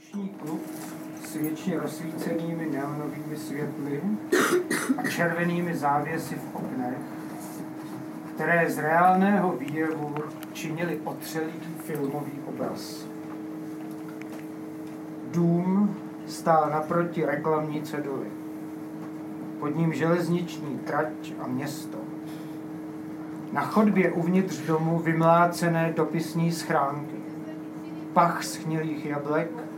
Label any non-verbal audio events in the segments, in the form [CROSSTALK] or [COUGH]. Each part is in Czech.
noční klub s většině rozsvícenými neonovými světly a červenými závěsy v oknech, které z reálného výjevu činili otřelý filmový obraz. Dům stál naproti reklamní ceduly. Pod ním železniční trať a město. Na chodbě uvnitř domu vymlácené dopisní schránky. Pach schnilých jablek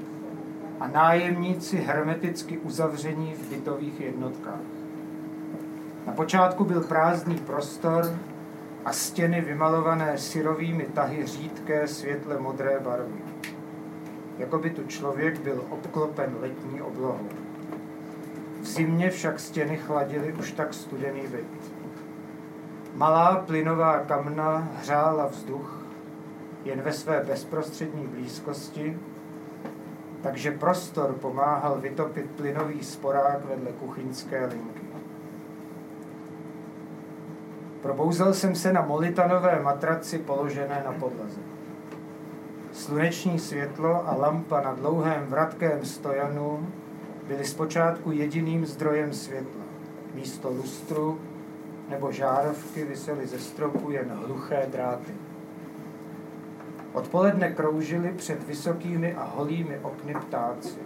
a nájemníci hermeticky uzavření v bytových jednotkách. Na počátku byl prázdný prostor a stěny vymalované syrovými tahy řídké světle modré barvy. Jako by tu člověk byl obklopen letní oblohou. V zimě však stěny chladily už tak studený byt. Malá plynová kamna hřála vzduch jen ve své bezprostřední blízkosti, takže prostor pomáhal vytopit plynový sporák vedle kuchyňské linky. Probouzel jsem se na molitanové matraci položené na podlaze. Sluneční světlo a lampa na dlouhém vratkém stojanu byly zpočátku jediným zdrojem světla. Místo lustru nebo žárovky visely ze stropu jen hluché dráty. Odpoledne kroužili před vysokými a holými okny ptáci,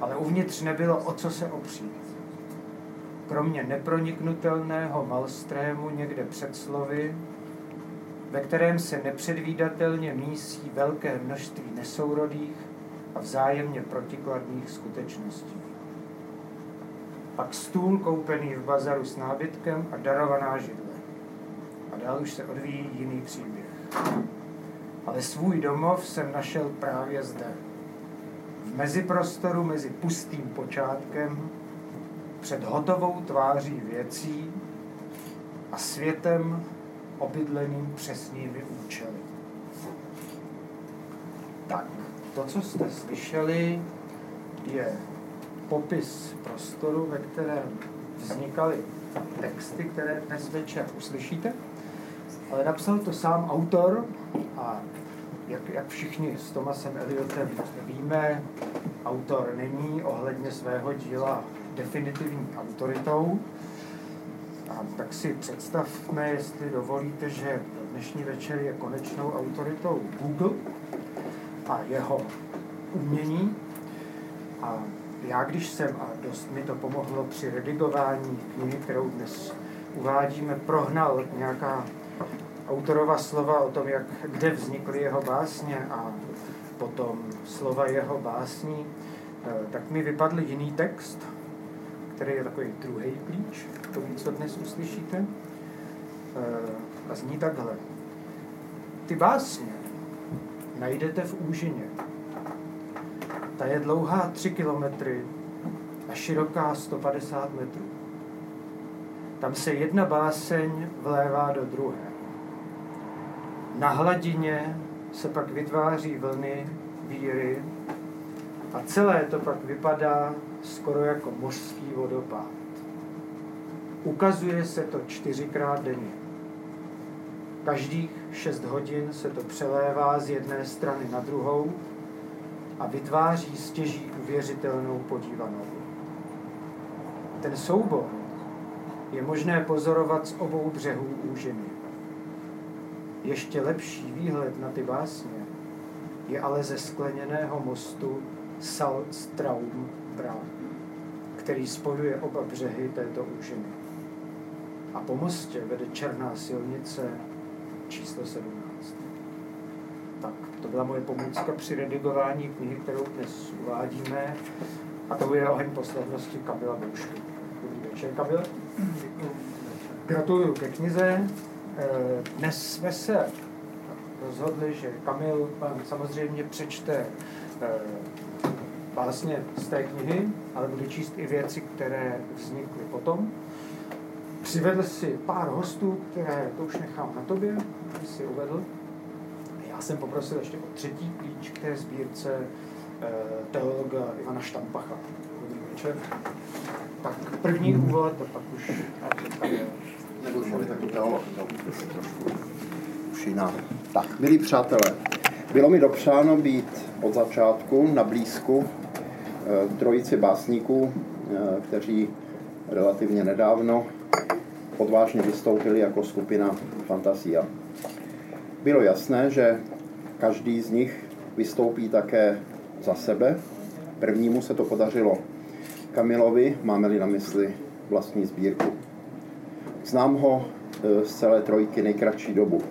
ale uvnitř nebylo o co se opřít. Kromě neproniknutelného malstrému někde před slovy, ve kterém se nepředvídatelně mísí velké množství nesourodých a vzájemně protikladných skutečností. Pak stůl koupený v bazaru s nábytkem a darovaná židle. A dál už se odvíjí jiný příběh. Ale svůj domov jsem našel právě zde. V meziprostoru mezi pustým počátkem, před hotovou tváří věcí a světem obydleným přesnými účely. Tak, to, co jste slyšeli, je popis prostoru, ve kterém vznikaly texty, které dnes večer uslyšíte. Ale napsal to sám autor a jak, jak všichni s Tomasem Eliotem víme, autor není ohledně svého díla definitivní autoritou. A tak si představme, jestli dovolíte, že dnešní večer je konečnou autoritou Google a jeho umění. A já, když jsem, a dost mi to pomohlo při redigování knihy, kterou dnes uvádíme, prohnal nějaká autorova slova o tom, jak, kde vznikly jeho básně a potom slova jeho básní, eh, tak mi vypadl jiný text, který je takový druhý klíč k tomu, co dnes uslyšíte. Eh, a zní takhle. Ty básně najdete v úžině. Ta je dlouhá 3 kilometry a široká 150 metrů. Tam se jedna báseň vlévá do druhé. Na hladině se pak vytváří vlny, víry a celé to pak vypadá skoro jako mořský vodopád. Ukazuje se to čtyřikrát denně. Každých šest hodin se to přelévá z jedné strany na druhou a vytváří stěží uvěřitelnou podívanou. Ten soubor je možné pozorovat z obou břehů úžiny. Ještě lepší výhled na ty básně je ale ze skleněného mostu Salstraum Bram, který spojuje oba břehy této úžiny. A po mostě vede černá silnice číslo 17. Tak, to byla moje pomůcka při redigování knihy, kterou dnes uvádíme. A to je oheň poslednosti Kamila Boušky. Dobrý večer, Kamil. Gratuluju ke knize. Eh, dnes jsme se rozhodli, že Kamil vám samozřejmě přečte eh, básně z té knihy, ale bude číst i věci, které vznikly potom. Přivedl si pár hostů, které to už nechám na tobě, aby si uvedl. Já jsem poprosil ještě o třetí klíč k té sbírce eh, teologa Ivana Štampacha. Dobrý večer. Tak první úvod a pak už Jiná. Tak, milí přátelé, Bylo mi dopřáno být od začátku na blízku eh, trojici básníků, eh, kteří relativně nedávno odvážně vystoupili jako skupina Fantasia. Bylo jasné, že každý z nich vystoupí také za sebe. Prvnímu se to podařilo Kamilovi, máme-li na mysli vlastní sbírku. Znám ho e, z celé trojky nejkratší dobu.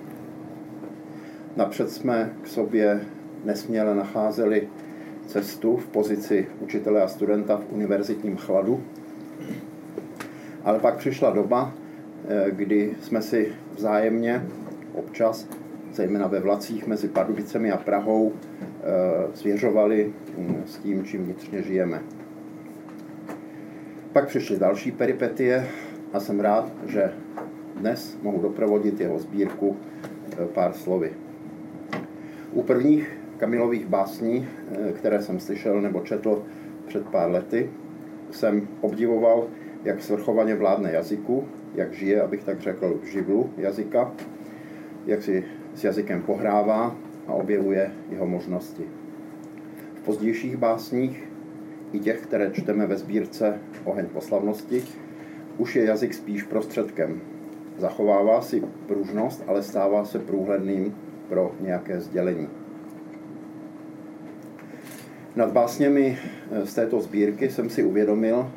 Napřed jsme k sobě nesměle nacházeli cestu v pozici učitele a studenta v univerzitním chladu. Ale pak přišla doba, e, kdy jsme si vzájemně občas, zejména ve vlacích mezi Pardubicemi a Prahou, e, svěřovali mm, s tím, čím vnitřně žijeme. Pak přišly další peripetie a jsem rád, že dnes mohu doprovodit jeho sbírku e, pár slovy. U prvních Kamilových básní, e, které jsem slyšel nebo četl před pár lety, jsem obdivoval, jak svrchovaně vládne jazyku, jak žije, abych tak řekl, živlu jazyka, jak si s jazykem pohrává a objevuje jeho možnosti. V pozdějších básních i těch, které čteme ve sbírce Oheň poslavnosti, už je jazyk spíš prostředkem. Zachovává si pružnost, ale stává se průhledným pro nějaké sdělení. Nad básněmi z této sbírky jsem si uvědomil,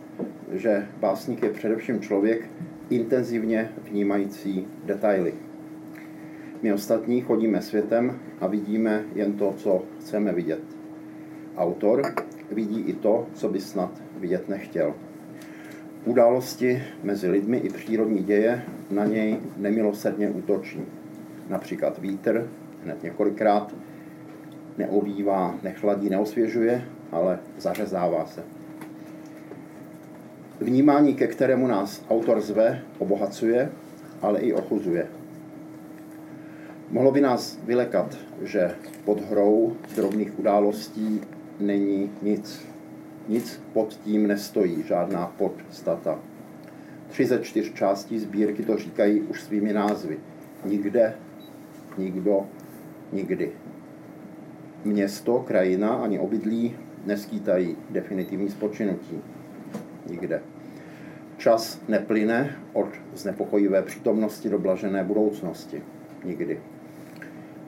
že básník je především člověk intenzivně vnímající detaily. My ostatní chodíme světem a vidíme jen to, co chceme vidět. Autor vidí i to, co by snad vidět nechtěl. Události mezi lidmi i přírodní děje na něj nemilosrdně útočí. Například vítr hned několikrát neobývá, nechladí, neosvěžuje, ale zařezává se. Vnímání, ke kterému nás autor zve, obohacuje, ale i ochuzuje. Mohlo by nás vylekat, že pod hrou drobných událostí není nic. Nic pod tím nestojí, žádná podstata. Tři ze čtyř částí sbírky to říkají už svými názvy. Nikde, nikdo, nikdy. Město, krajina ani obydlí neskýtají definitivní spočinutí. Nikde. Čas neplyne od znepokojivé přítomnosti do blažené budoucnosti. Nikdy.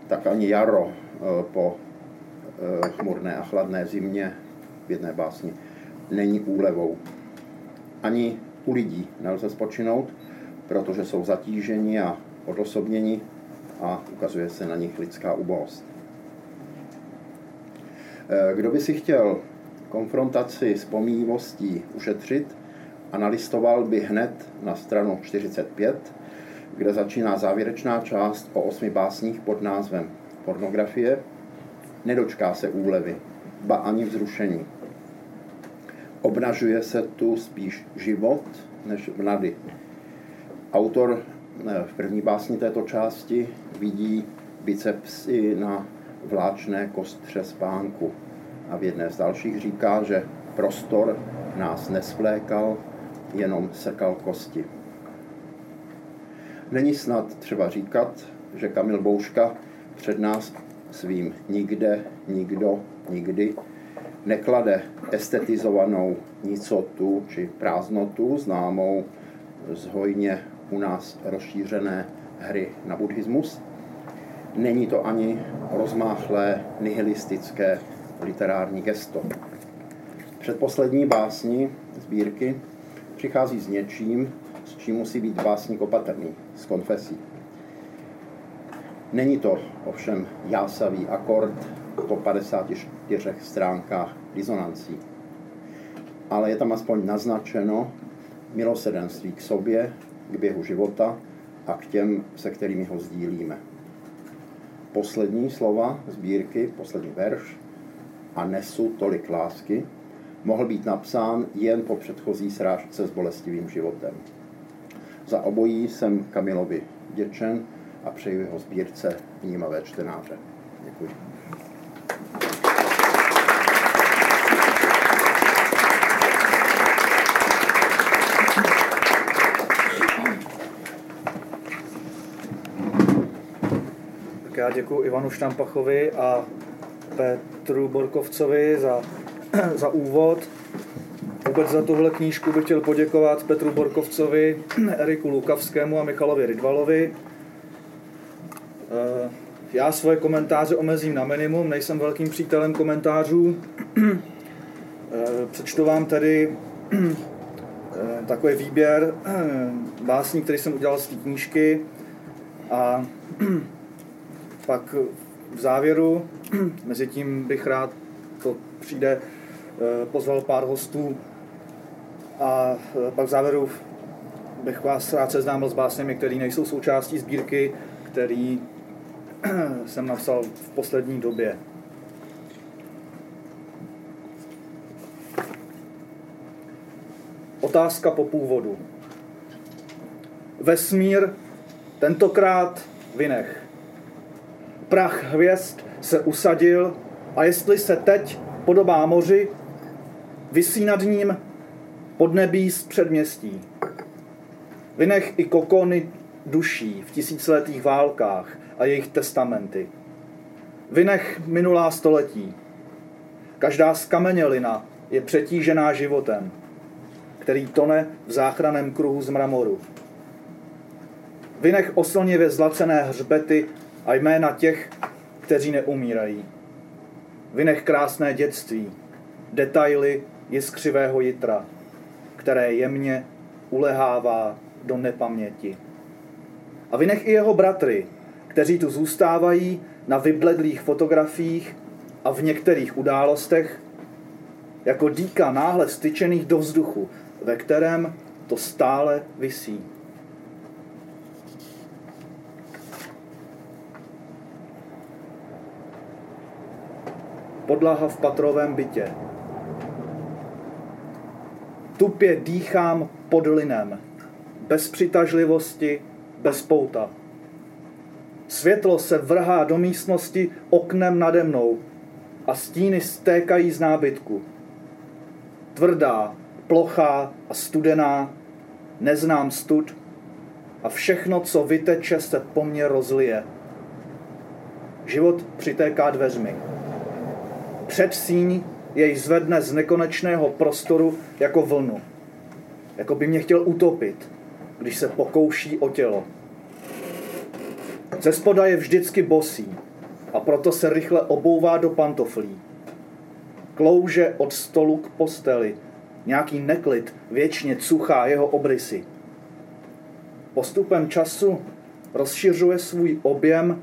Tak ani jaro eh, po Eh, chmurné a chladné zimě v jedné básni není úlevou. Ani u lidí nelze spočinout, protože jsou zatíženi a odosobněni a ukazuje se na nich lidská ubohost. Eh, kdo by si chtěl konfrontaci s pomývostí ušetřit, analistoval by hned na stranu 45, kde začíná závěrečná část o osmi básních pod názvem Pornografie, nedočká se úlevy, ba ani vzrušení. Obnažuje se tu spíš život než mlady. Autor eh, v první básni této části vidí bicepsy na vláčné kostře spánku. A v jedné z dalších říká, že prostor nás nesvlékal, jenom sekal kosti. Není snad třeba říkat, že Kamil Bouška před nás svým nikde, nikdo, nikdy neklade estetizovanou nicotu či prázdnotu známou z hojně u nás rozšířené hry na buddhismus. Není to ani rozmáchlé nihilistické literární gesto. Předposlední básni sbírky přichází s něčím, s čím musí být básník opatrný, s konfesí. Není to ovšem jásavý akord po 54 stránkách disonancí, ale je tam aspoň naznačeno milosedenství k sobě, k běhu života a k těm, se kterými ho sdílíme. Poslední slova sbírky, poslední verš, a nesu tolik lásky, mohl být napsán jen po předchozí srážce s bolestivým životem. Za obojí jsem Kamilovi děčen, a přeji jeho sbírce vnímavé čtenáře. Děkuji. Já děkuji Ivanu Štampachovi a Petru Borkovcovi za, [CLEARS THROAT] za úvod. Vůbec za tuhle knížku bych chtěl poděkovat Petru Borkovcovi, [CLEARS THROAT] Eriku Lukavskému a Michalovi Rydvalovi. Eh, já svoje komentáře omezím na minimum, nejsem velkým přítelem komentářů. [CLEARS THROAT] Eh, přečtu vám tedy eh, takový výběr básní, který jsem udělal z té knížky a pak v závěru, [CLEARS THROAT] mezi tím bych rád, to přijde, pozval pár hostů a pak v závěru bych vás rád seznámil s básněmi, které nejsou součástí sbírky, který [CLEARS THROAT] jsem napsal v poslední době. Otázka po původu. Vesmír tentokrát vynech. Prach hvězd se usadil a jestli se teď podobá moři, vysí nad ním podnebí z předměstí. Vynech i kokony duší v tisíciletých válkách a jejich testamenty. Vynech minulá století. Každá skamenělina je přetížená životem, který tone v záchraném kruhu z mramoru. Vynech oslnivě zlacené hřbety a jména těch, kteří neumírají. Vynech krásné dětství, detaily jiskřivého jitra, které jemně ulehává do nepaměti. A vynech i jeho bratry, kteří tu zůstávají na vybledlých fotografiích a v některých událostech, jako dýka náhle styčených do vzduchu, ve kterém to stále visí. Podlaha v patrovém bytě. Tupě dýchám pod linem, bez přitažlivosti, bez pouta. Světlo se vrhá do místnosti oknem nade mnou a stíny stékají z nábytku. Tvrdá, plochá a studená, neznám stud a všechno, co vyteče, se po mně rozlije. Život přitéká dveřmi. Před síň jej zvedne z nekonečného prostoru jako vlnu. Jako by mě chtěl utopit, když se pokouší o tělo. Ze spoda je vždycky bosý a proto se rychle obouvá do pantoflí. Klouže od stolu k posteli. Nějaký neklid věčně cuchá jeho obrysy. Postupem času rozšiřuje svůj objem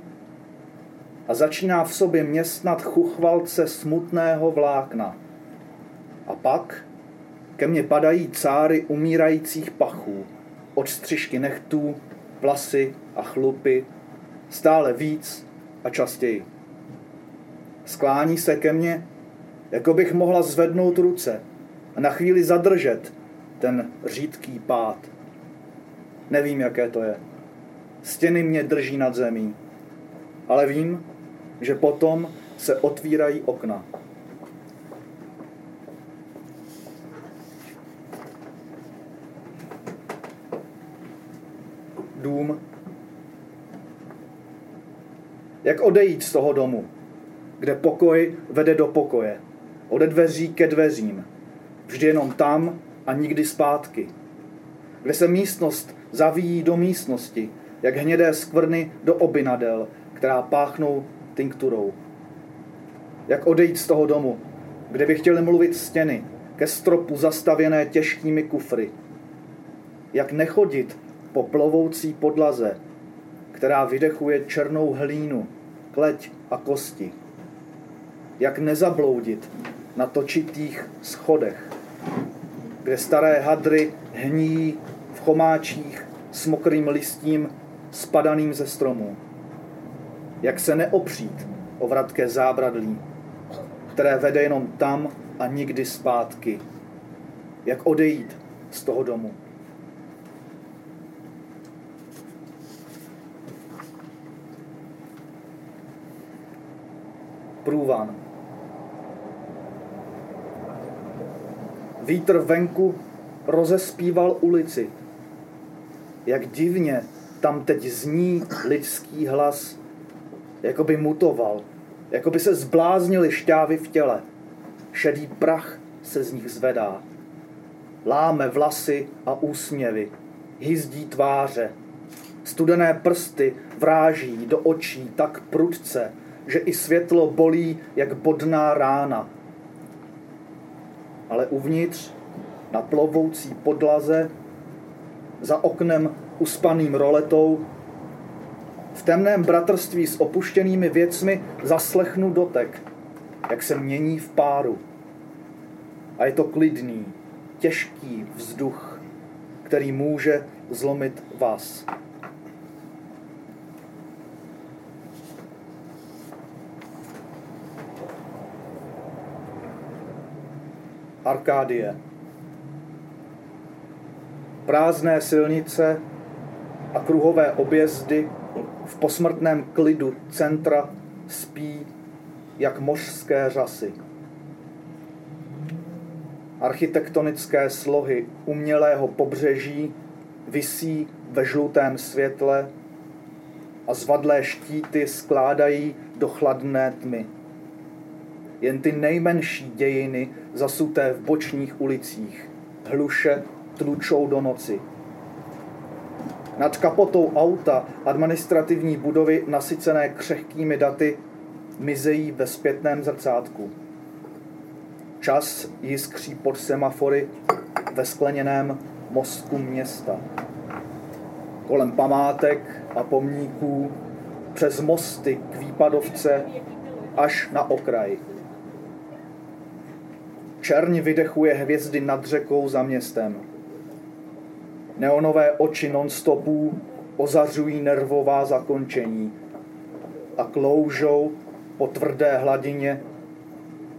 a začíná v sobě městnat chuchvalce smutného vlákna. A pak ke mně padají cáry umírajících pachů, od střižky nechtů, vlasy a chlupy stále víc a častěji. Sklání se ke mně, jako bych mohla zvednout ruce a na chvíli zadržet ten řídký pád. Nevím, jaké to je. Stěny mě drží nad zemí, ale vím, že potom se otvírají okna. Dům. Jak odejít z toho domu, kde pokoj vede do pokoje, ode dveří ke dveřím, vždy jenom tam a nikdy zpátky, kde se místnost zavíjí do místnosti, jak hnědé skvrny do obinadel, která páchnou tinkturou. Jak odejít z toho domu, kde by chtěli mluvit stěny, ke stropu zastavěné těžkými kufry. Jak nechodit po plovoucí podlaze, která vydechuje černou hlínu, kleť a kosti. Jak nezabloudit na točitých schodech, kde staré hadry hníjí v chomáčích s mokrým listím spadaným ze stromů. Jak se neopřít o vratké zábradlí, které vede jenom tam a nikdy zpátky. Jak odejít z toho domu. průvan. Vítr venku rozespíval ulici. Jak divně tam teď zní lidský hlas. Jako by mutoval, jako by se zbláznily šťávy v těle. Šedý prach se z nich zvedá. Láme vlasy a úsměvy, hyzdí tváře. Studené prsty vráží do očí tak prudce, že i světlo bolí jak bodná rána. Ale uvnitř, na plovoucí podlaze, za oknem uspaným roletou, v temném bratrství s opuštěnými věcmi zaslechnu dotek, jak se mění v páru. A je to klidný, těžký vzduch, který může zlomit vás. Arkádie. Prázdné silnice a kruhové objezdy v posmrtném klidu centra spí jak mořské řasy. Architektonické slohy umělého pobřeží visí ve žlutém světle a zvadlé štíty skládají do chladné tmy. Jen ty nejmenší dějiny zasuté v bočních ulicích hluše tlučou do noci. Nad kapotou auta administrativní budovy nasycené křehkými daty mizejí ve zpětném zrcátku. Čas jiskří pod semafory ve skleněném mozku města. Kolem památek a pomníků, přes mosty k výpadovce až na okraj. Čerň vydechuje hvězdy nad řekou za městem. Neonové oči non-stopů ozařují nervová zakončení a kloužou po tvrdé hladině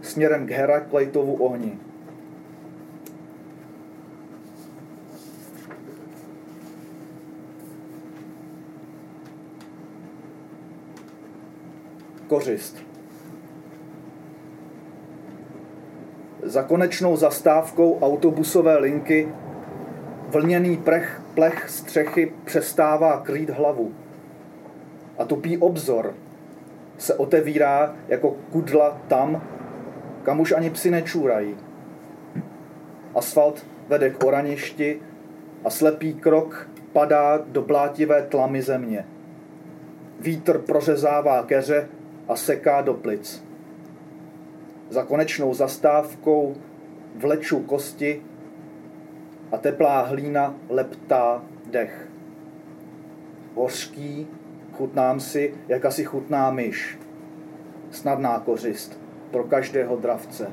směrem k Heraklejtovu ohni. Kořist. Za konečnou zastávkou autobusové linky vlněný prech, plech střechy přestává krýt hlavu. A tupý obzor se otevírá jako kudla tam, kam už ani psi nečůrají. Asfalt vede k oraništi a slepý krok padá do blátivé tlamy země. Vítr prořezává keře a seká do plic. Za konečnou zastávkou vleču kosti a teplá hlína leptá dech. Hořký, chutnám si, jak asi chutná myš. Snadná kořist pro každého dravce.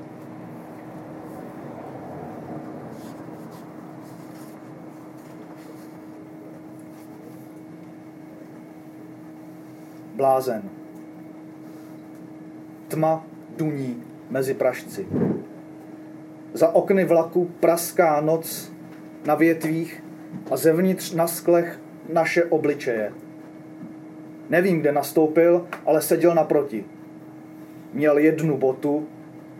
Blázen. Tma duní mezi pražci. Za okny vlaku praská noc na větvích a zevnitř na sklech naše obličeje. Nevím, kde nastoupil, ale seděl naproti. Měl jednu botu,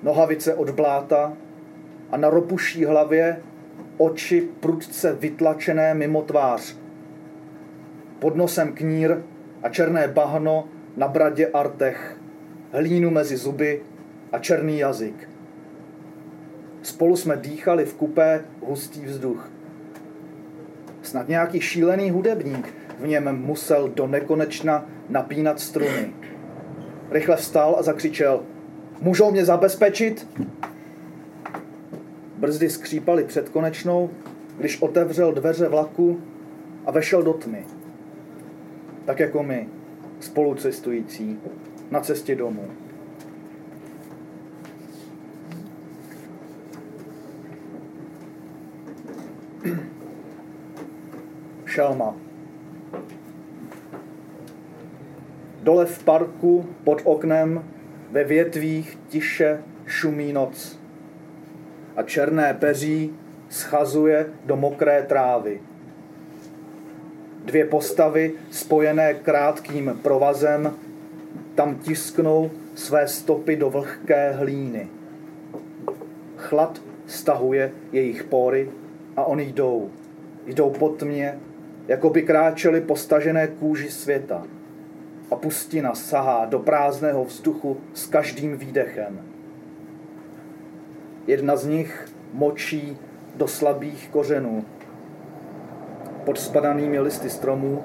nohavice od bláta a na ropuší hlavě oči prudce vytlačené mimo tvář. Pod nosem knír a černé bahno na bradě artech, hlínu mezi zuby a černý jazyk. Spolu jsme dýchali v kupé hustý vzduch. Snad nějaký šílený hudebník v něm musel do nekonečna napínat struny. Rychle vstal a zakřičel. Můžou mě zabezpečit? Brzdy skřípaly před konečnou, když otevřel dveře vlaku a vešel do tmy. Tak jako my, spolucestující, na cestě domů. Šelma. Dole v parku pod oknem ve větvích tiše šumí noc a černé peří schazuje do mokré trávy. Dvě postavy spojené krátkým provazem tam tisknou své stopy do vlhké hlíny. Chlad stahuje jejich pory a oni jdou. Jdou po tmě jako by kráčeli po stažené kůži světa. a pustina sahá do prázdného vzduchu s každým výdechem. Jedna z nich močí do slabých kořenů pod spadanými listy stromů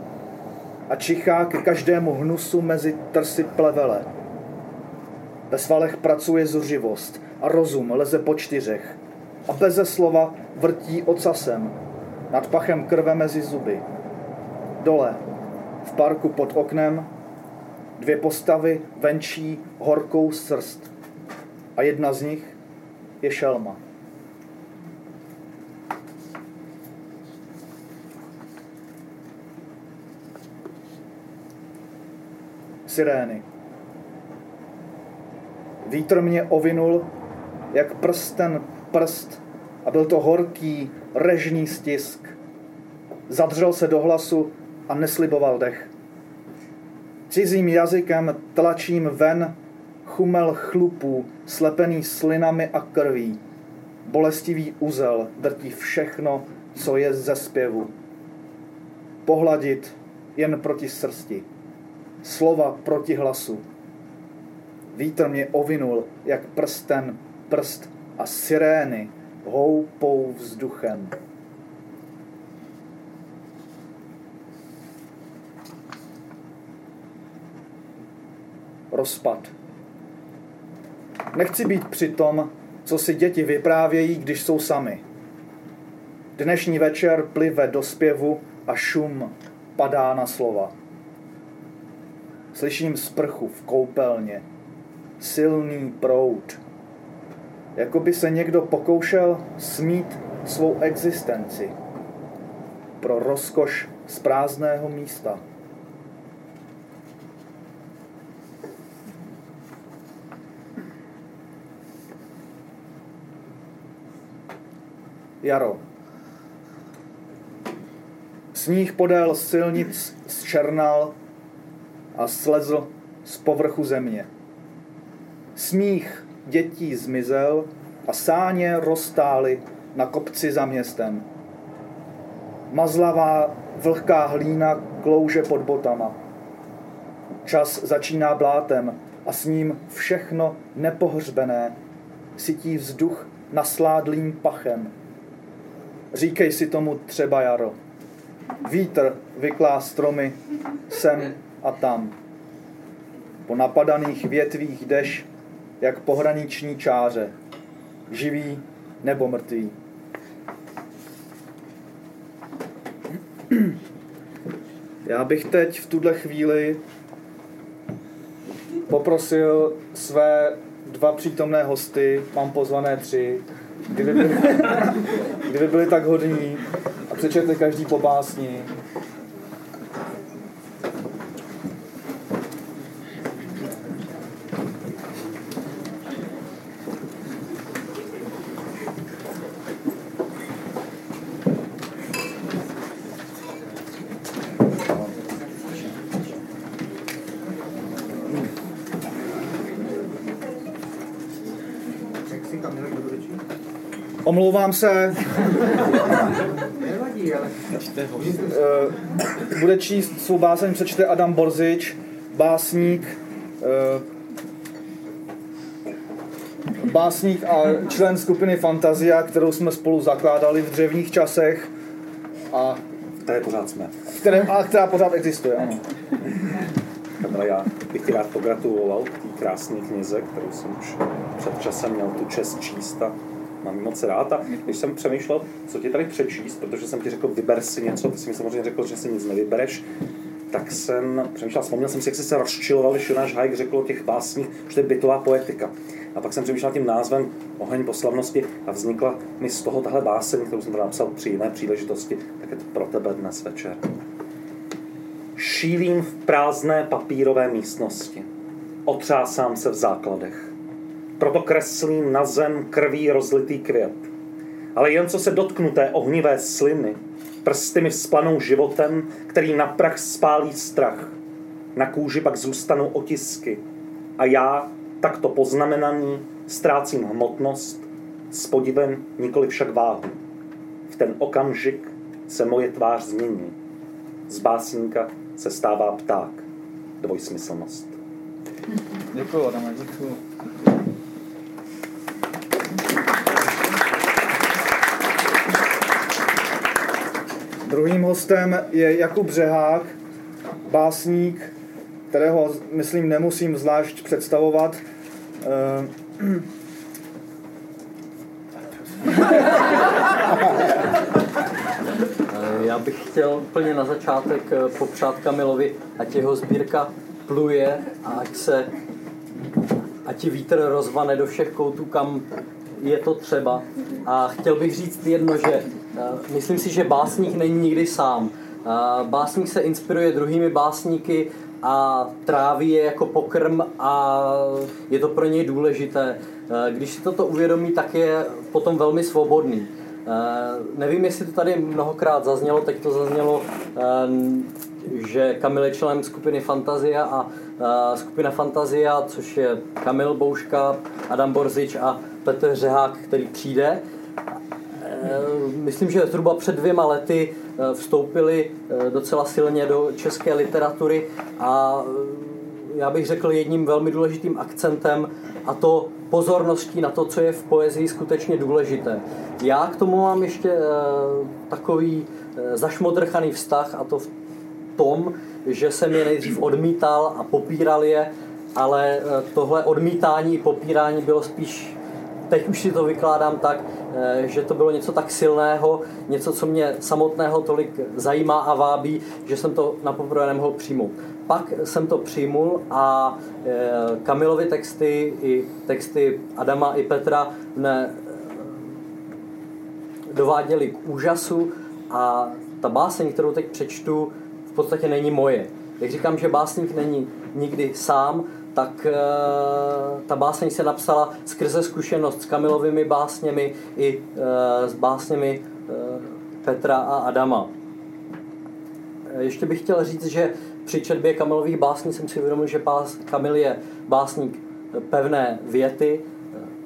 a čichá ke každému hnusu mezi trsy plevele. Ve svalech pracuje zuřivost a rozum leze po čtyřech a beze slova vrtí ocasem, nad pachem krve mezi zuby. Dole, v parku pod oknem, dvě postavy venčí horkou srst a jedna z nich je šelma. Sirény. Vítr mě ovinul, jak prsten prst a byl to horký, režný stisk. Zadřel se do hlasu a nesliboval dech. Cizím jazykem tlačím ven chumel chlupů, slepený slinami a krví. Bolestivý uzel drtí všechno, co je ze zpěvu. Pohladit jen proti srsti. Slova proti hlasu. Vítr mě ovinul, jak prsten prst a sirény houpou vzduchem. Rozpad. Nechci být při tom, co si děti vyprávějí, když jsou sami. Dnešní večer plive do zpěvu a šum padá na slova. Slyším sprchu v koupelně. Silný proud. Jako by se někdo pokoušel smít svou existenci pro rozkoš z prázdného místa. Jaro. Sníh podél silnic zčernal a slezl z povrchu země. Smích dětí zmizel a sáně roztály na kopci za městem. Mazlavá vlhká hlína klouže pod botama. Čas začíná blátem a s ním všechno nepohřbené sytí vzduch nasládlým pachem. Říkej si tomu třeba jaro. Vítr vyklá stromy sem a tam. Po napadaných větvích jdeš jak pohraniční čáře, živý nebo mrtvý. Já bych teď v tuhle chvíli poprosil své dva přítomné hosty, mám pozvané tři, kdyby byli, [LAUGHS] kdyby byli tak hodní a přečetli každý po básni, Omlouvám se. Eh, bude číst svou báseň, přečte Adam Borzič, básník, eh, básník a člen skupiny Fantazia, kterou jsme spolu zakládali v dřevních časech. A které pořád jsme. Které, a která pořád existuje, ano. Kamila, já bych ti rád pogratuloval k té krásné knize, kterou jsem už před časem měl tu čest číst a mám moc rád. A když jsem přemýšlel, co ti tady přečíst, protože jsem ti řekl, vyber si něco, ty jsi mi samozřejmě řekl, že si nic nevybereš, tak jsem přemýšlel, vzpomněl jsem si, jak jsi se rozčiloval, když Jonáš Hajk řekl o těch básních, že to je bytová poetika. A pak jsem přemýšlel tím názvem Oheň po slavnosti a vznikla mi z toho tahle báseň, kterou jsem napsal při jiné příležitosti, tak je to pro tebe dnes večer. Šílím v prázdné papírové místnosti. Otřásám se v základech proto kreslím na zem krví rozlitý květ. Ale jen co se dotknu té ohnivé sliny, prsty mi vzplanou životem, který na prach spálí strach. Na kůži pak zůstanou otisky. A já, takto poznamenaný, ztrácím hmotnost, s podivem nikoli však váhu. V ten okamžik se moje tvář změní. Z básníka se stává pták. dvojsmyslnost. Děkuji, Adame, děkuji. Druhým hostem je Jakub Břehák, básník, kterého, myslím, nemusím zvlášť představovat. Eh, Já bych chtěl úplně na začátek eh, popřát Kamilovi, ať jeho sbírka pluje a ať se ať ti vítr rozvane do všech koutů, kam je to třeba. A chtěl bych říct jedno, že eh, myslím si, že básník není nikdy sám. Eh, Básník se inspiruje druhými básníky a tráví je jako pokrm a je to pro něj důležité. Eh, Když si toto uvědomí, tak je potom velmi svobodný. Nevím, jestli to tady mnohokrát zaznělo, teď to zaznělo, eh, že Kamil je členem skupiny Fantazia a skupina Fantazia, což je Kamil Bouška, Adam Borzič a Petr Řehák, který přijde, Eh, Myslím, že zhruba před dvěma lety eh, vstoupili eh, docela silně do české literatury a já bych řekl jedním velmi důležitým akcentem a to pozorností na to, co je v poezii skutečně důležité. Já k tomu mám ještě takový zašmodrchaný vztah a to v tom, že jsem je nejdřív odmítal a popíral je, ale tohle odmítání i popírání bylo spíš teď už si to vykládám tak, eh, že to bylo něco tak silného, něco, co mě samotného tolik zajímá a vábí, že jsem to na poprvé nemohl přijmout. Pak jsem to přijmul a eh, Kamilovy texty i texty Adama i Petra mne dováděli k úžasu a ta báseň, kterou teď přečtu, v podstatě není moje. Jak říkám, že básník není nikdy sám, tak e, ta báseň se napsala skrze zkušenost s Kamilovými básněmi i e, s básněmi e, Petra a Adama. Ještě bych chtěl říct, že při četbě Kamilových básní jsem si uvědomil, že pás, Kamil je básník pevné věty,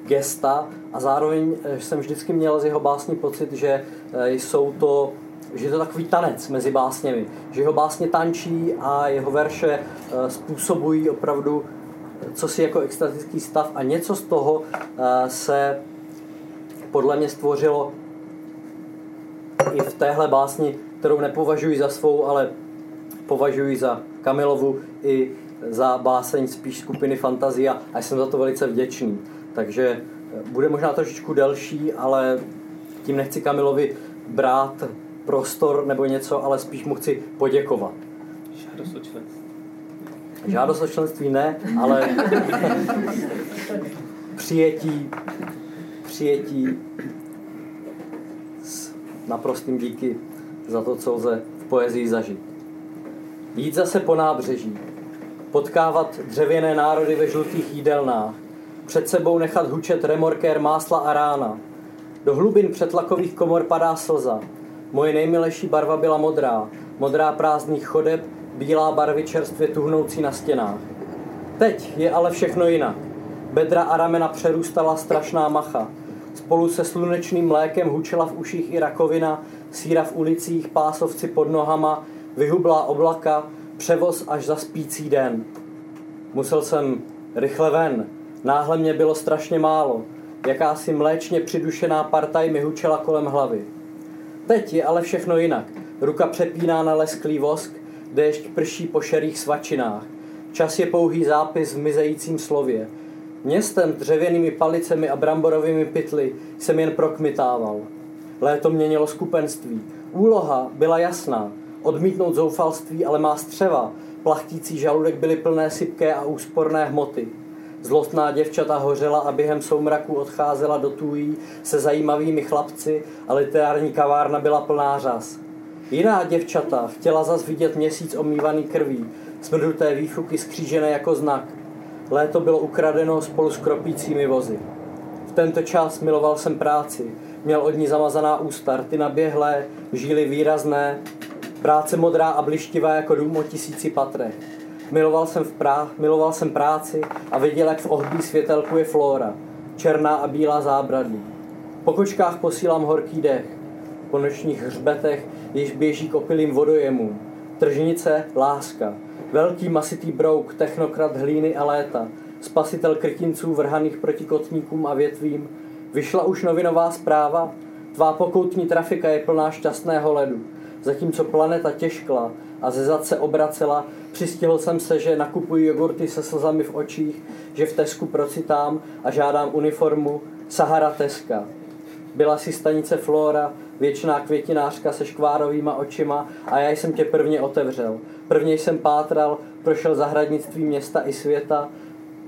gesta a zároveň jsem vždycky měl z jeho básní pocit, že jsou to že je to takový tanec mezi básněmi, že jeho básně tančí a jeho verše způsobují opravdu co si jako extatický stav a něco z toho se podle mě stvořilo i v téhle básni, kterou nepovažuji za svou, ale považuji za Kamilovu i za báseň spíš skupiny Fantazia a jsem za to velice vděčný. Takže bude možná trošičku delší, ale tím nechci Kamilovi brát prostor nebo něco, ale spíš mu chci poděkovat. Žádost o. Žádost o členství ne, ale přijetí, přijetí s naprostým díky za to, co lze v poezii zažít. Jít zase po nábřeží, potkávat dřevěné národy ve žlutých jídelnách, před sebou nechat hučet remorkér másla a rána. Do hlubin přetlakových komor padá slza. Moje nejmilejší barva byla modrá, modrá prázdných chodeb, bílá barvy čerstvě tuhnoucí na stěnách. Teď je ale všechno jinak. Bedra a ramena přerůstala strašná macha. Spolu se slunečným mlékem hučela v uších i rakovina, síra v ulicích, pásovci pod nohama, vyhublá oblaka, převoz až za spící den. Musel jsem rychle ven. Náhle mě bylo strašně málo. Jakási mléčně přidušená partaj mi hučela kolem hlavy. Teď je ale všechno jinak. Ruka přepíná na lesklý vosk, déšť prší po šerých svačinách. Čas je pouhý zápis v mizejícím slově. Městem, dřevěnými palicemi a bramborovými pytly jsem jen prokmitával. Léto měnilo skupenství. Úloha byla jasná. Odmítnout zoufalství, ale má střeva. Plachtící žaludek byly plné sypké a úsporné hmoty. Zlostná děvčata hořela a během soumraku odcházela do tůjí se zajímavými chlapci a literární kavárna byla plná řas. Jiná děvčata chtěla zas vidět měsíc omývaný krví, smrduté výfuky skřížené jako znak. Léto bylo ukradeno spolu s kropícími vozy. V tento čas miloval jsem práci. Měl od ní zamazaná ústa, rty naběhlé, žíly výrazné, práce modrá a blištivá jako dům o tisíci patrech. Miloval jsem, v prá- miloval jsem práci a viděl, jak v ohdí světelku je flóra, černá a bílá zábradlí. Po kočkách posílám horký dech, po nočních hřbetech již běží k opilým vodojemům. Tržnice, láska. Velký masitý brouk, technokrat hlíny a léta. Spasitel krytinců vrhaných proti kotníkům a větvím. Vyšla už novinová zpráva? Tvá pokoutní trafika je plná šťastného ledu. Zatímco planeta těžkla a ze zad se obracela, přistihl jsem se, že nakupuji jogurty se slzami v očích, že v Tesku procitám a žádám uniformu Sahara Teska. Byla si stanice Flora, věčná květinářka se škvárovýma očima a já jsem tě prvně otevřel. Prvně jsem pátral, prošel zahradnictví města i světa,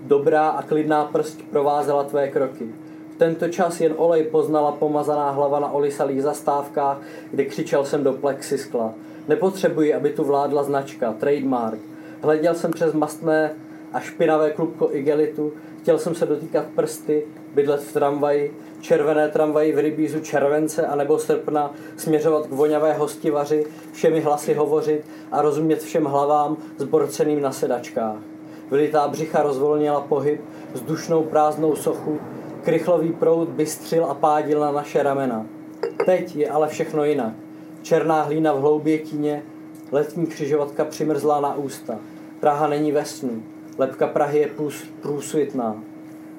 dobrá a klidná prst provázela tvé kroky. V tento čas jen olej poznala pomazaná hlava na olisalých zastávkách, kde křičel jsem do plexiskla. Nepotřebuji, aby tu vládla značka, trademark. Hleděl jsem přes mastné a špinavé klubko igelitu, chtěl jsem se dotýkat prsty, bydlet v tramvaji, červené tramvaji v rybízu července a nebo srpna, směřovat k voňavé hostivaři, všemi hlasy hovořit a rozumět všem hlavám zborceným na sedačkách. Vylitá břicha rozvolnila pohyb, vzdušnou prázdnou sochu, krychlový proud bystřil a pádil na naše ramena. Teď je ale všechno jinak. Černá hlína v hloubě tíně, letní křižovatka přimrzlá na ústa. Praha není ve snu. Lepka Prahy je průsvitná.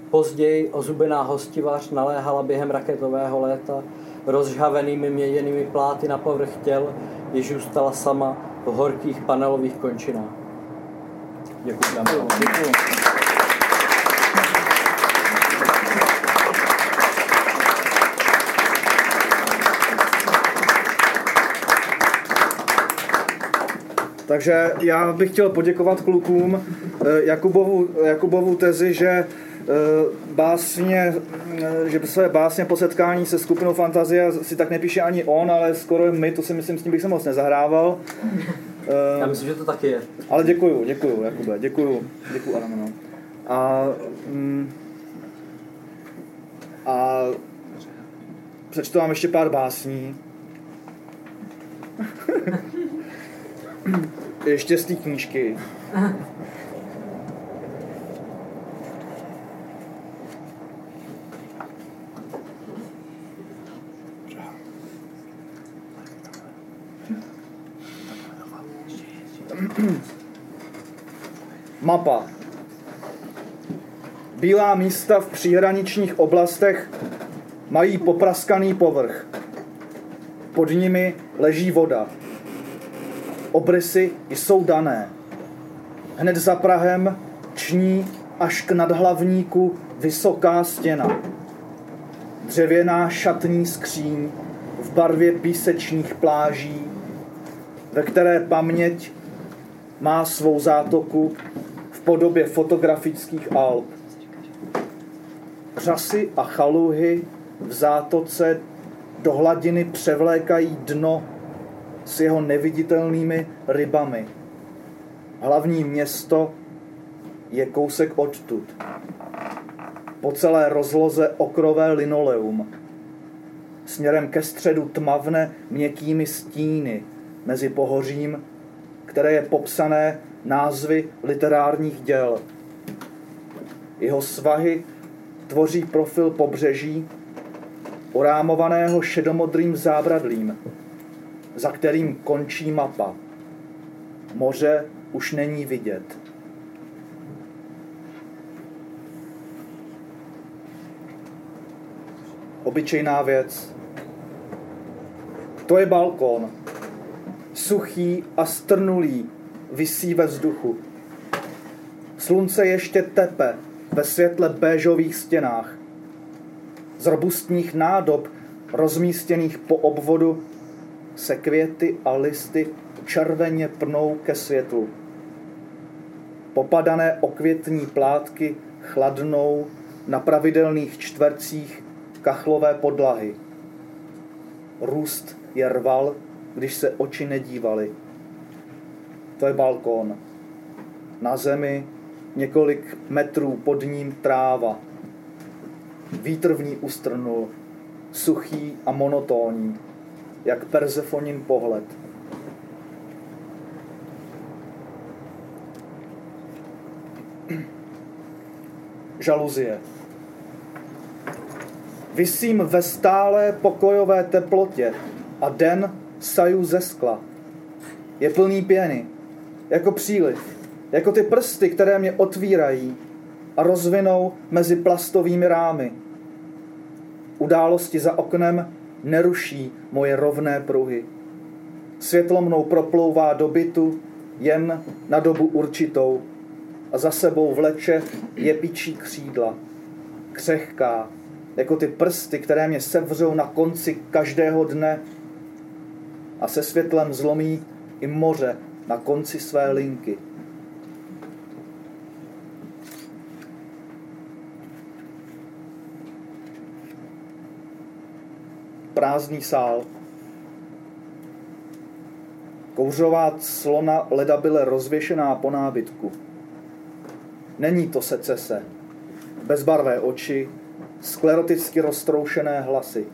Později ozubená hostivař naléhala během raketového léta rozžhavenými měděnými pláty na povrch těl, jež zůstala sama v horkých panelových končinách. Děkuji. Děkuji. Takže já bych chtěl poděkovat klukům eh, Jakubovu, Jakubovu tezi, že eh, básně, eh, že své básně po setkání se skupinou Fantazie si tak nepíše ani on, ale skoro my, to si myslím, s tím bych se moc nezahrával. Já myslím, že to taky je. Ale děkuju, děkuju, Jakube, děkuju, děkuju, Adam, no. A, mm, a přečtu vám ještě pár básní. [LAUGHS] té knížky. Mapa. Bílá místa v příhraničních oblastech mají popraskaný povrch. Pod nimi leží voda. Obrysy jsou dané. Hned za Prahem ční až k nadhlavníku vysoká stěna. Dřevěná šatní skříň v barvě písečných pláží, ve které paměť má svou zátoku v podobě fotografických alb. Řasy a chaluhy v zátoce do hladiny převlékají dno s jeho neviditelnými rybami. Hlavní město je kousek odtud. Po celé rozloze okrové linoleum. Směrem ke středu tmavne měkkými stíny mezi pohořím, které je popsané názvy literárních děl. Jeho svahy tvoří profil pobřeží, orámovaného šedomodrým zábradlím, za kterým končí mapa. Moře už není vidět. Obyčejná věc. To je balkon. Suchý a strnulý visí ve vzduchu. Slunce ještě tepe ve světle béžových stěnách. Z robustních nádob rozmístěných po obvodu se květy a listy červeně pnou ke světlu. Popadané okvětní plátky chladnou na pravidelných čtvercích kachlové podlahy. Růst je rval, když se oči nedívaly. To je balkón. Na zemi několik metrů pod ním tráva. Vítr v ní ustrnul, suchý a monotónní jak Perzefonin pohled. Žaluzie. Vysím ve stálé pokojové teplotě a den saju ze skla. je plný pěny, jako příliv, jako ty prsty, které mě otvírají a rozvinou mezi plastovými rámy. Události za oknem neruší moje rovné pruhy. Světlo mnou proplouvá do bytu jen na dobu určitou a za sebou vleče jepičí křídla. Křehká, jako ty prsty, které mě sevřou na konci každého dne a se světlem zlomí i moře na konci své linky. Prázdný sál. Kouřová clona leda byla rozvěšená po nábytku. Není to secese. Bezbarvé oči, skleroticky roztroušené hlasy.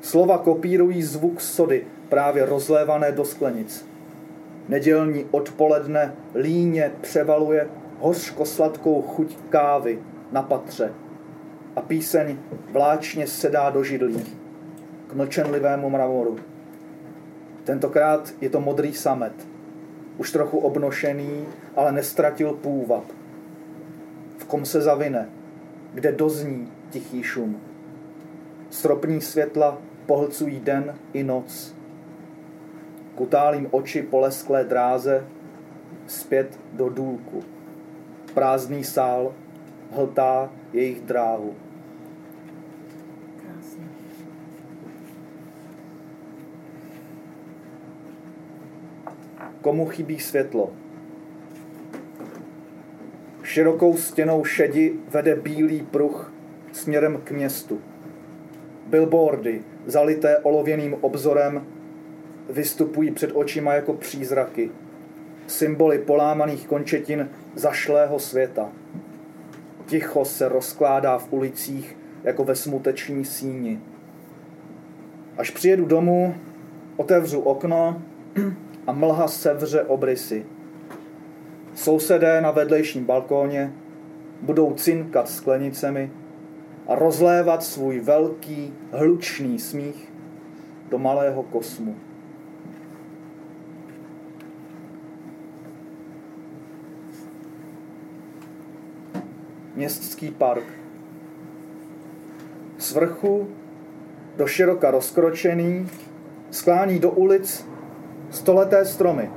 Slova kopírují zvuk sody, právě rozlévané do sklenic. Nedělní odpoledne líně převaluje hořko-sladkou chuť kávy na patře a píseň vláčně sedá do židlí k mlčenlivému mravoru. Tentokrát je to modrý samet, už trochu obnošený, ale nestratil půvab. V kom se zavine, kde dozní tichý šum. Stropní světla pohlcují den i noc. Kutálím oči po lesklé dráze zpět do důlku. Prázdný sál hltá jejich dráhu. Komu chybí světlo? Širokou stěnou šedi vede bílý pruh směrem k městu. Billboardy, zalité olověným obzorem, vystupují před očima jako přízraky. Symboly polámaných končetin zašlého světa. Ticho se rozkládá v ulicích jako ve smuteční síni. Až přijedu domů, otevřu okno a mlha sevře obrysy. Sousedé na vedlejším balkóně budou cinkat sklenicemi a rozlévat svůj velký, hlučný smích do malého kosmu. Městský park. Z vrchu do široka rozkročený sklání do ulic stoleté stromy.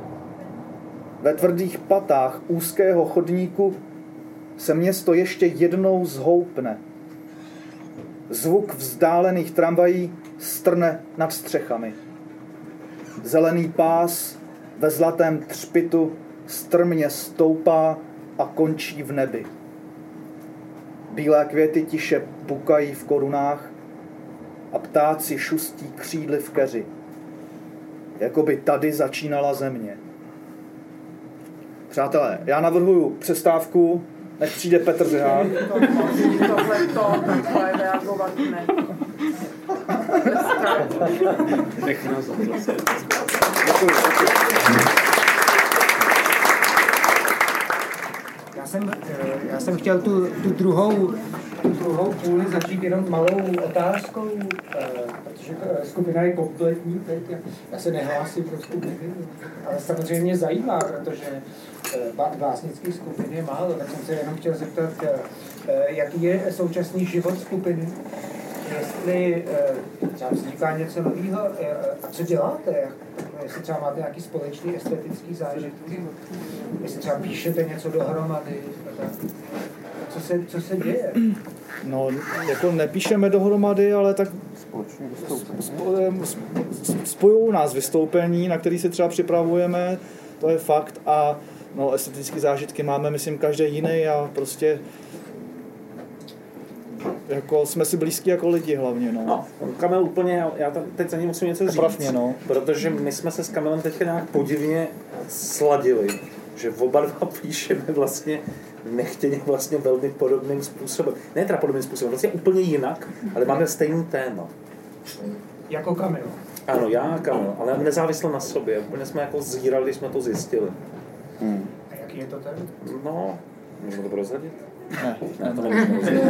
Ve tvrdých patách úzkého chodníku se město ještě jednou zhoupne. Zvuk vzdálených tramvají strne nad střechami. Zelený pás ve zlatém třpitu strmě stoupá a končí v nebi. Bílé květy tiše pukají v korunách a ptáci šustí křídly v keři. Jako by tady začínala země. Přátelé, já navrhuju přestávku, než přijde Petr. Nech nás Děkuji, děkuji. Já jsem, eh, já jsem chtěl tu, tu, druhou, tu druhou půli začít jenom malou otázkou, eh, protože ta skupina je kompletní teď. Já- se nehlásím do skupiny, ale samozřejmě zajímá, protože eh, bá- básnických skupin je málo, tak jsem se jenom chtěl zeptat, eh, eh, jaký je současný život skupiny, jestli eh, třeba vzniká něco nového a co děláte, jestli třeba máte nějaký společný estetický zážitek, jestli třeba píšete něco dohromady, co se, co se děje? No, jako nepíšeme dohromady, ale tak Společně spo- sp- spojují nás vystoupení, na který se třeba připravujeme, to je fakt a no, estetické zážitky máme, myslím, každý jiný a prostě jako jsme si blízkí jako lidi hlavně, no. No, Kamil úplně, já- tam teď za ním musím něco říct. Oprav mě, no. Protože my jsme se s Kamilem teďka nějak podivně sladili, že oba dva [LAUGHS] píšeme vlastně nechtěně vlastně velmi podobným způsobem. Ne teda podobným způsobem, vlastně úplně jinak, ale máme stejný téma. Jako Kamil. Ano, já a Kamil, ale nezávisle na sobě. Úplně jsme jako zírali, když jsme to zjistili. A jaký je to ten? No, můžeme to prozradit? Ne. Ne, to nemůžeme.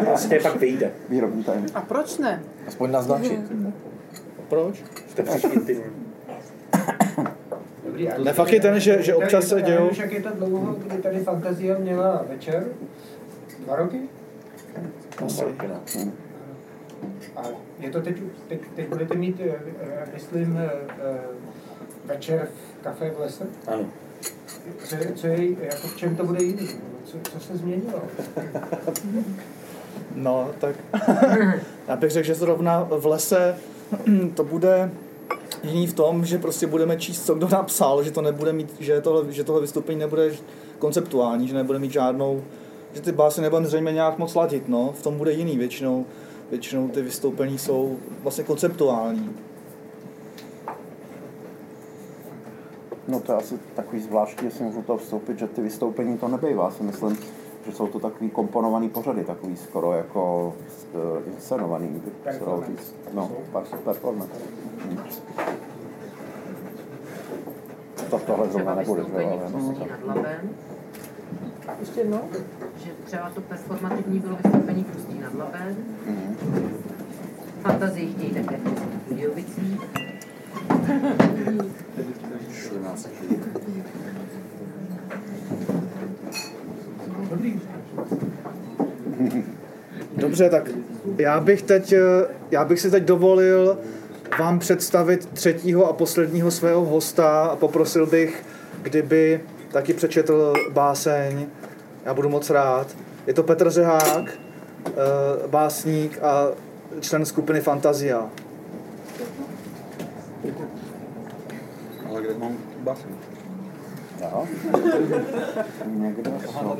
[LAUGHS] Prostě pak vyjde. Výrobní tajný. A proč ne? Aspoň naznačit. Proč? Je příliš intimní. Dobrý, a Ne, fakt je ten, že- že občas se dějou- Jak je to dlouho, kdy tady Fantazia měla večer? Dva roky? Asi. A je to teď, teď, teď budete mít, eh, eh, myslím, eh, večer v kafe v lese? Ano. Co, je- co je, jako v čem to bude jiný? Co, co se změnilo? No, tak [LAUGHS] já bych řekl, že zrovna v lese [CLEARS THROAT] to bude jiný v tom, že prostě budeme číst, co kdo napsal, že to nebude mít, že tohle, že tohle vystoupení nebude konceptuální, že nebude mít žádnou, že ty básy nebudeme zřejmě nějak moc ladit, no, v tom bude jiný většinou. Většinou ty vystoupení jsou vlastně konceptuální. No to je asi takový zvláštní, jestli můžu to vstoupit, že ty vystoupení to nebejvá. Si myslím, že jsou to takový komponovaný pořady, takový skoro jako uh, inscenovaný. bych se dalo říct. No, performance. Hm. To tohle zrovna nebude, no, Ještě jednou? že třeba to performativní bylo vystoupení Pustí nad labem, Mhm. fantazii chtějí také v Budějovicích, [LAUGHS] Dobře, tak já bych teď, eh, já bych si teď dovolil vám představit třetího a posledního svého hosta a poprosil bych, kdyby taky přečetl báseň. Já budu moc rád. Je to Petr Řehák, eh, básník a člen skupiny Fantazia. Ale kde mám basen? Jo? Někde jsou.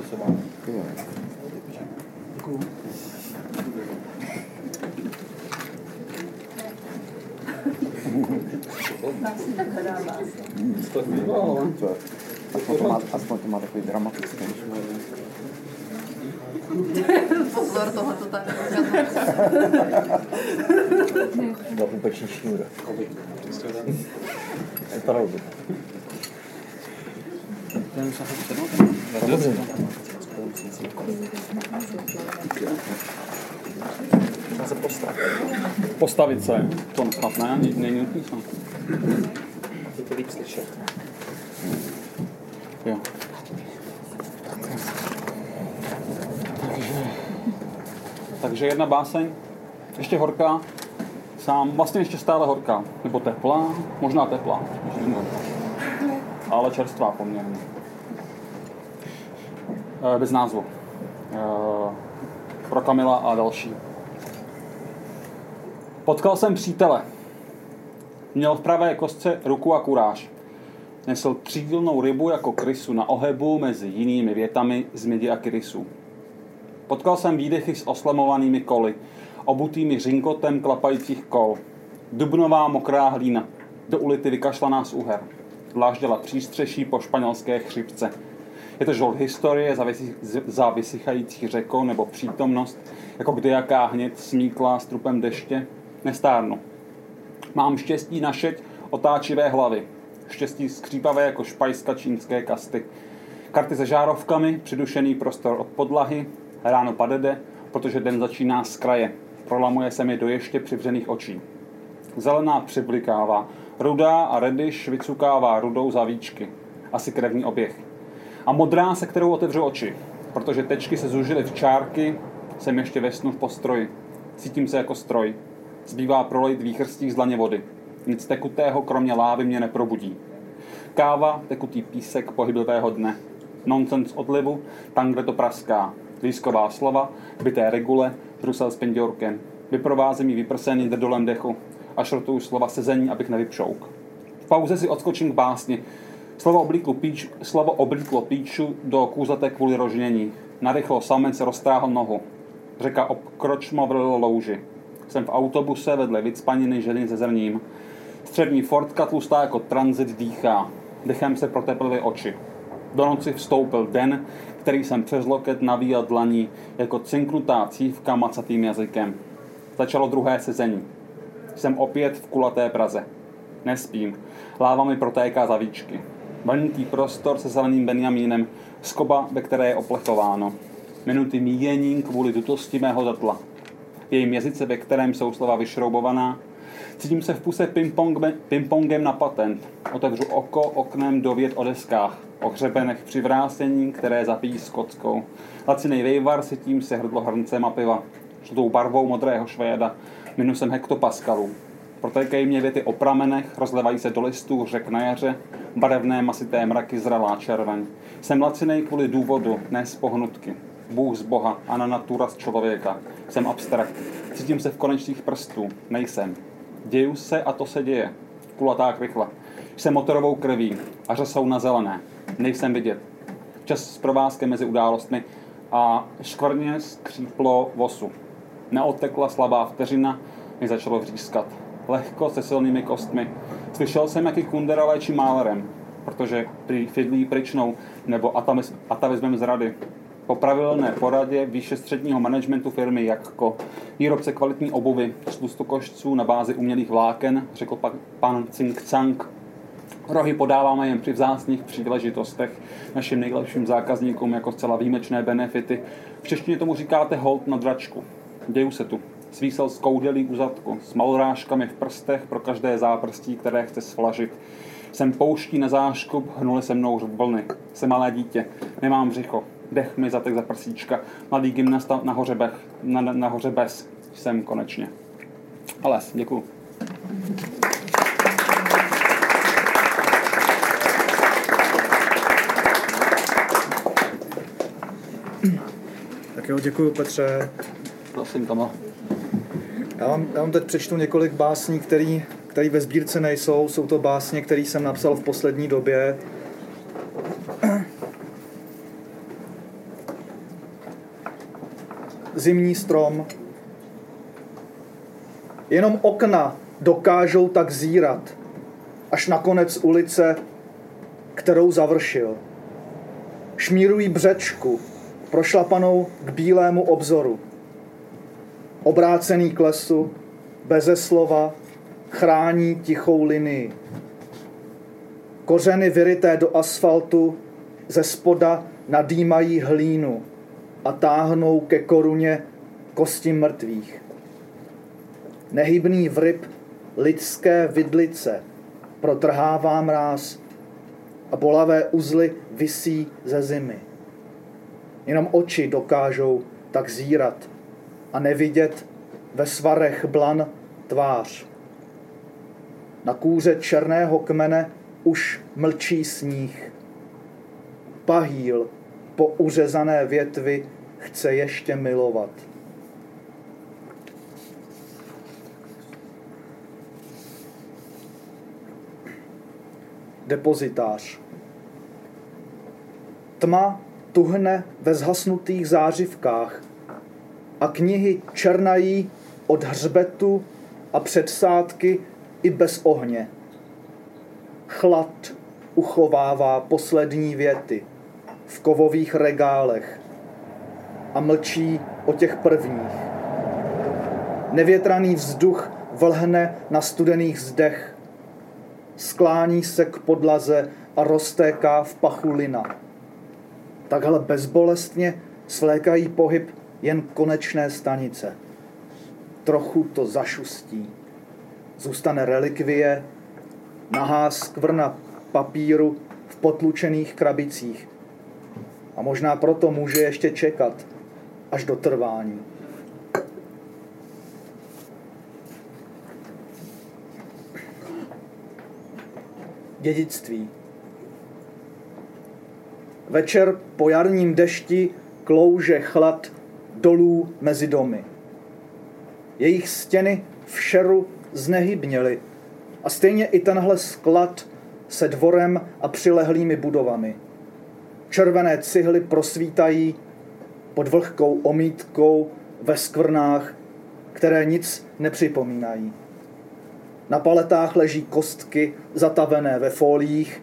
Aspoň to má, aspoň to má takový dramatický. pozor, tohle to tady Za pupeční šňůra. Opravdu. Samozřejmě. Postavit se, to snad ne, není- není nutný snad. Je to líp slyšet. Jo. Takže, takže jedna báseň, ještě horká, sám, vlastně ještě stále horká, nebo teplá, možná teplá, ale čerstvá poměrně. Eh, Bez názvu. Eh, Pro Kamila a další. Potkal jsem přítele. Měl v pravé kostce ruku a kuráž. Nesl třídílnou rybu jako krysu na ohebu mezi jinými větami z mědi a krysu. Potkal jsem výdechy s oslamovanými koly, obutými řinkotem klapajících kol. Dubnová mokrá hlína, do ulity vykašlaná z uher. Dlážděla přístřeší po španělské chřipce. Je to žolt historie za, vysi, za vysychající řekou nebo přítomnost, jako kdejaká hněd smíklá s trupem deště. Nestárnu. Mám štěstí na šeť otáčivé hlavy. Štěstí skřípavé jako špajska čínské kasty. Karty se žárovkami, přidušený prostor od podlahy, ráno padede, protože den začíná z kraje. Prolamuje se mi do ještě přivřených očí. Zelená přiblikává, rudá a rediš vycukává rudou za víčky. Asi krevní oběh. A modrá, se kterou otevřu oči, protože tečky se zužily v čárky, jsem ještě ve snu v postroji. Cítím se jako stroj. Zbývá prolejt výchrstích z dlaně vody. Nic tekutého kromě lávy mě neprobudí. Káva, tekutý písek pohyblivého dne. Nonsens odlivu, tam, kde to praská. Výzková slova, byté regule, Brusel s penděrkem. Vyprovází mi vyprsený drdolem dechu a šrotuju slova sezení, abych nevypšouk. V pauze si odskočím k básni. Slovo oblíklo, píč, slovo oblíklo píču do kůzete kvůli rožnění. Narychlo samec roztráhl nohu. Řeka obkročmo vrlil louži. Jsem v autobuse vedle vycpaniny ženy se zrním. Střední Fordka tlustá jako tranzit dýchá. Dechem se proteplily oči. Do noci vstoupil den, který jsem přes loket navíjel dlaní jako cinknutá cívka macatým jazykem. Začalo druhé sezení. Jsem opět v kulaté Praze. Nespím. Láva mi protéká za víčky. Vlnitý prostor se zeleným Benjamínem, skoba, ve které je oplechováno. Minuty míjení kvůli dutosti mého zatla. V jejím jazyce, ve kterém jsou slova vyšroubovaná, Cítím se v puse ping-pong, ping-pongem na patent. Otevřu oko oknem do věd o deskách, o hřebenech při vrásení, které zapíjí s kockou. Lacinej vejvar tím se hrdlo hrncem a piva. Žlutou barvou modrého švéda, minusem hektopaskalů. Protékají mě věty o pramenech, rozlevají se do listů řek na jaře, barevné masité mraky zralá červeň. Jsem lacinej kvůli důvodu, ne z pohnutky. Bůh z Boha a na natura z člověka. Jsem abstrakt. Cítím se v konečných prstů. Nejsem. Děju se a to se děje. Kulatá krychla. Jsem motorovou krví a řasou na zelené. Nejsem vidět. Čas s provázkem mezi událostmi a škvrně skříplo vosu. Neodtekla slabá vteřina, mi začalo vřískat. Lehko se silnými kostmi. Slyšel jsem, jaký Kundera léčí málerem, protože fidlí pryčnou nebo atavismem zrady. Po pravidelné poradě výše středního managementu firmy Jakko, výrobce kvalitní obuvy z tlustokošců na bázi umělých vláken, řekl pak pan Cink Cang. Rohy podáváme jen při vzácných příležitostech našim nejlepším zákazníkům jako zcela výjimečné benefity. V češtině tomu říkáte hold na dračku. Děju se tu. Svísel z koudelí u zadku, s malorážkami v prstech pro každé záprstí, které chce svlažit. Jsem pouští na záškup, hnuli se mnou vlny. Jsem malé dítě, nemám břicho, dech mi zatek za prsíčka. Mladý gymnasta nahoře, bech, na, nahoře bez. Jsem konečně. Ale děkuju. Tak jo, děkuji Petře. Prosím, Tomo. Já vám, já vám teď přečtu několik básní, který, který ve sbírce nejsou. Jsou to básně, které jsem napsal v poslední době. [CLEARS THROAT] Zimní strom. Jenom okna dokážou tak zírat, až na konec ulice, kterou završil. Šmírují břečku, prošlapanou k bílému obzoru obrácený k lesu, beze slova, chrání tichou linii. Kořeny vyryté do asfaltu ze spoda nadýmají hlínu a táhnou ke koruně kosti mrtvých. Nehybný vryb lidské vidlice protrhává mráz a bolavé uzly visí ze zimy. Jenom oči dokážou tak zírat a nevidět ve svarech blan tvář. Na kůře černého kmene už mlčí sníh. Pahýl po uřezané větvi chce ještě milovat. Depozitář. Tma tuhne ve zhasnutých zářivkách a knihy černají od hřbetu a předsádky i bez ohně. Chlad uchovává poslední věty v kovových regálech a mlčí o těch prvních. Nevětraný vzduch vlhne na studených zdech, sklání se k podlaze a roztéká v pachu lina. Takhle bezbolestně svlékají pohyb jen konečné stanice. Trochu to zašustí. Zůstane relikvie, nahá skvrna papíru v potlučených krabicích. A možná proto může ještě čekat až do trvání. Dědictví. Večer po jarním dešti klouže chlad dolů mezi domy. Jejich stěny v šeru znehybněly a stejně i tenhle sklad se dvorem a přilehlými budovami. Červené cihly prosvítají pod vlhkou omítkou ve skvrnách, které nic nepřipomínají. Na paletách leží kostky zatavené ve foliích,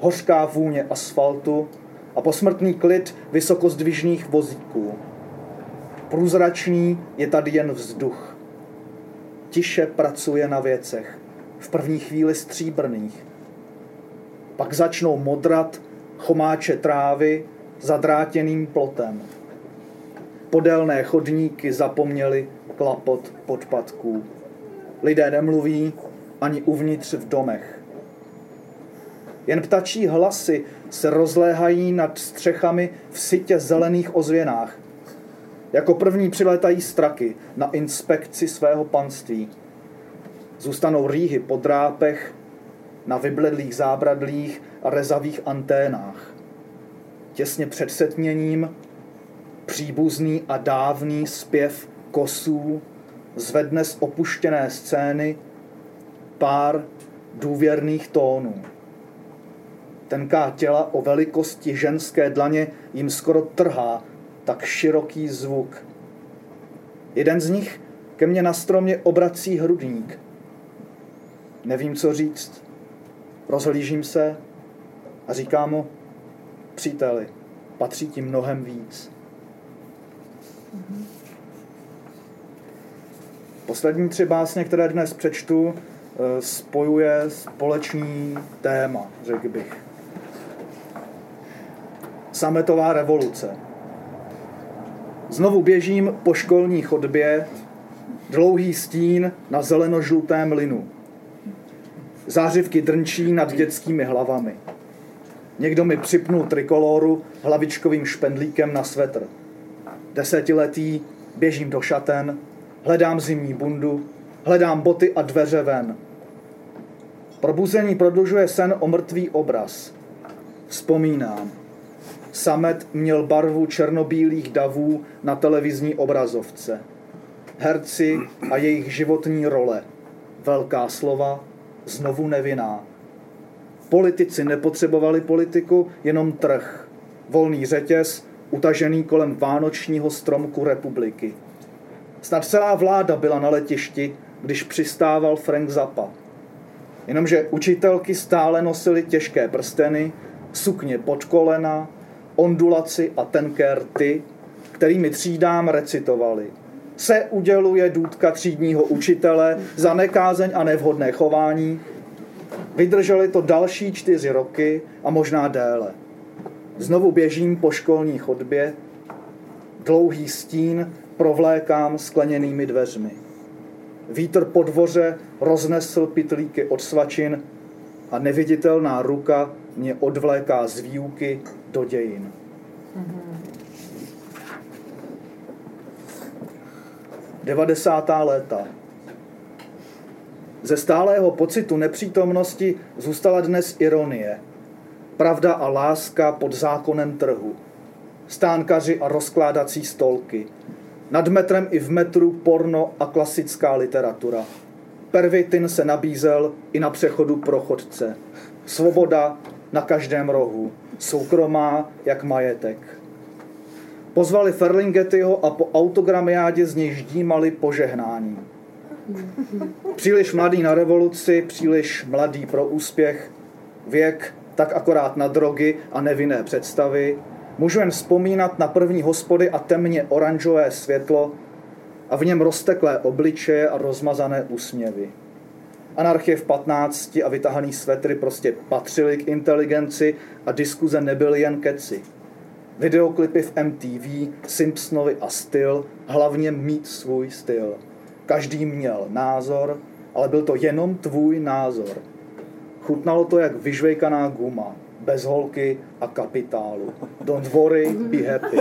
hořká vůně asfaltu a posmrtný klid vysokozdvižných vozíků. Průzračný je tady jen vzduch. Tiše pracuje na věcech, v první chvíli stříbrných. Pak začnou modrat chomáče trávy zadrátěným plotem. Podélné chodníky zapomněli klapot podpadků. Lidé nemluví ani uvnitř v domech. Jen ptačí hlasy se rozléhají nad střechami v sitě zelených ozvěnách. Jako první přilétají straky na inspekci svého panství. Zůstanou rýhy po drápech, na vybledlých zábradlích a rezavých anténách. Těsně před setměním příbuzný a dávný zpěv kosů zvedne z opuštěné scény pár důvěrných tónů. Tenká těla o velikosti ženské dlaně jim skoro trhá tak široký zvuk. Jeden z nich ke mně na stromě obrací hrudník. Nevím, co říct. Rozhlížím se a říkám mu, příteli, patří ti mnohem víc. Poslední tři básně, které dnes přečtu, eh, spojuje společný téma, řekl bych. Sametová revoluce. Znovu běžím po školní chodbě, dlouhý stín na zelenožlutém linu. Zářivky drnčí nad dětskými hlavami. Někdo mi připnul trikoloru hlavičkovým špendlíkem na svetr. Desetiletý běžím do šaten, hledám zimní bundu, hledám boty a dveře ven. Probuzení prodlužuje sen o mrtvý obraz. Vzpomínám. Samet měl barvu černobílých davů na televizní obrazovce. Herci a jejich životní role. Velká slova, znovu nevinná. Politici nepotřebovali politiku, jenom trh. Volný řetěz, utažený kolem vánočního stromku republiky. Snad celá vláda byla na letišti, když přistával Frank Zappa. Jenomže učitelky stále nosily těžké prsteny, sukně pod kolena, ondulaci a tenké rty, kterými třídám recitovali. Se uděluje důdka třídního učitele za nekázeň a nevhodné chování. Vydrželi to další čtyři roky a možná déle. Znovu běžím po školní chodbě, dlouhý stín provlékám skleněnými dveřmi. Vítr po dvoře roznesl pitlíky od svačin a neviditelná ruka mě odvléká z výuky do dějin. 90. léta. Ze stálého pocitu nepřítomnosti zůstala dnes ironie. Pravda a láska pod zákonem trhu. Stánkaři a rozkládací stolky. Nad metrem i v metru porno a klasická literatura. Pervitin se nabízel i na přechodu pro chodce. Svoboda na každém rohu. Soukromá jak majetek. Pozvali Ferlingettiho a po autogramiádě z něj ždímali požehnání. Příliš mladý na revoluci, příliš mladý pro úspěch, věk tak akorát na drogy a nevinné představy. Můžu jen vzpomínat na první hospody a temně oranžové světlo a v něm rozteklé obličeje a rozmazané úsměvy. Anarchie v 15 a vytahaný svetry prostě patřily k inteligenci a diskuze nebyly jen keci. Videoklipy v MTV, Simpsonovi a styl, hlavně mít svůj styl. Každý měl názor, ale byl to jenom tvůj názor. Chutnalo to jak vyžvejkaná guma, bez holky a kapitálu. Don't worry, be happy.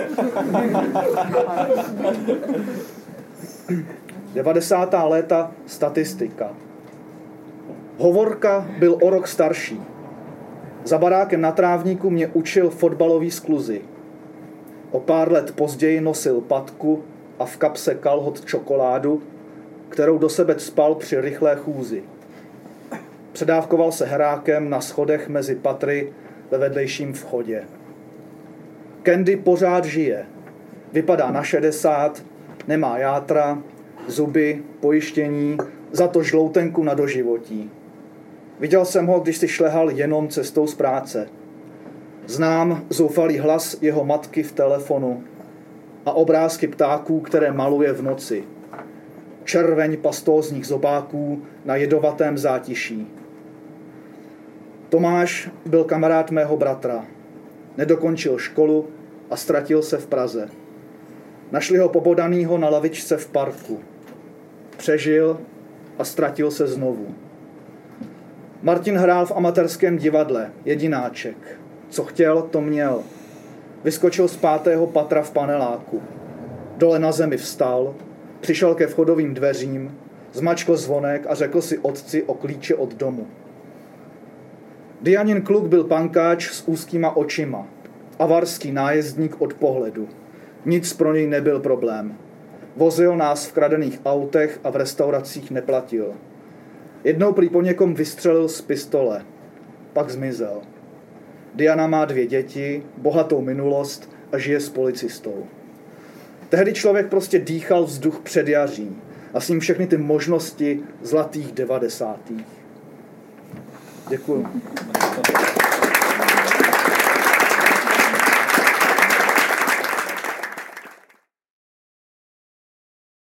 90. léta statistika. Hovorka byl o rok starší. Za barákem na trávníku mě učil fotbalový skluzy. O pár let později nosil patku a v kapse kalhot čokoládu, kterou do sebe spal při rychlé chůzi. Předávkoval se hrákem na schodech mezi patry ve vedlejším vchodě. Candy pořád žije. Vypadá na 60, nemá játra, zuby, pojištění, za to žloutenku na doživotí. Viděl jsem ho, když si šlehal jenom cestou z práce. Znám zoufalý hlas jeho matky v telefonu a obrázky ptáků, které maluje v noci. Červeň pastózních zobáků na jedovatém zátiší. Tomáš byl kamarád mého bratra. Nedokončil školu a ztratil se v Praze. Našli ho pobodanýho na lavičce v parku. Přežil a ztratil se znovu. Martin hrál v amatérském divadle, jedináček. Co chtěl, to měl. Vyskočil z pátého patra v paneláku. Dole na zemi vstal, přišel ke vchodovým dveřím, zmačkl zvonek a řekl si otci o klíče od domu. Dianin kluk byl pankáč s úzkýma očima. Avarský nájezdník od pohledu. Nic pro něj nebyl problém. Vozil nás v kradených autech a v restauracích neplatil. Jednou prý po někom vystřelil z pistole. Pak zmizel. Diana má dvě děti, bohatou minulost a žije s policistou. Tehdy člověk prostě dýchal vzduch před jaří a s ním všechny ty možnosti zlatých devadesátých. Děkuju.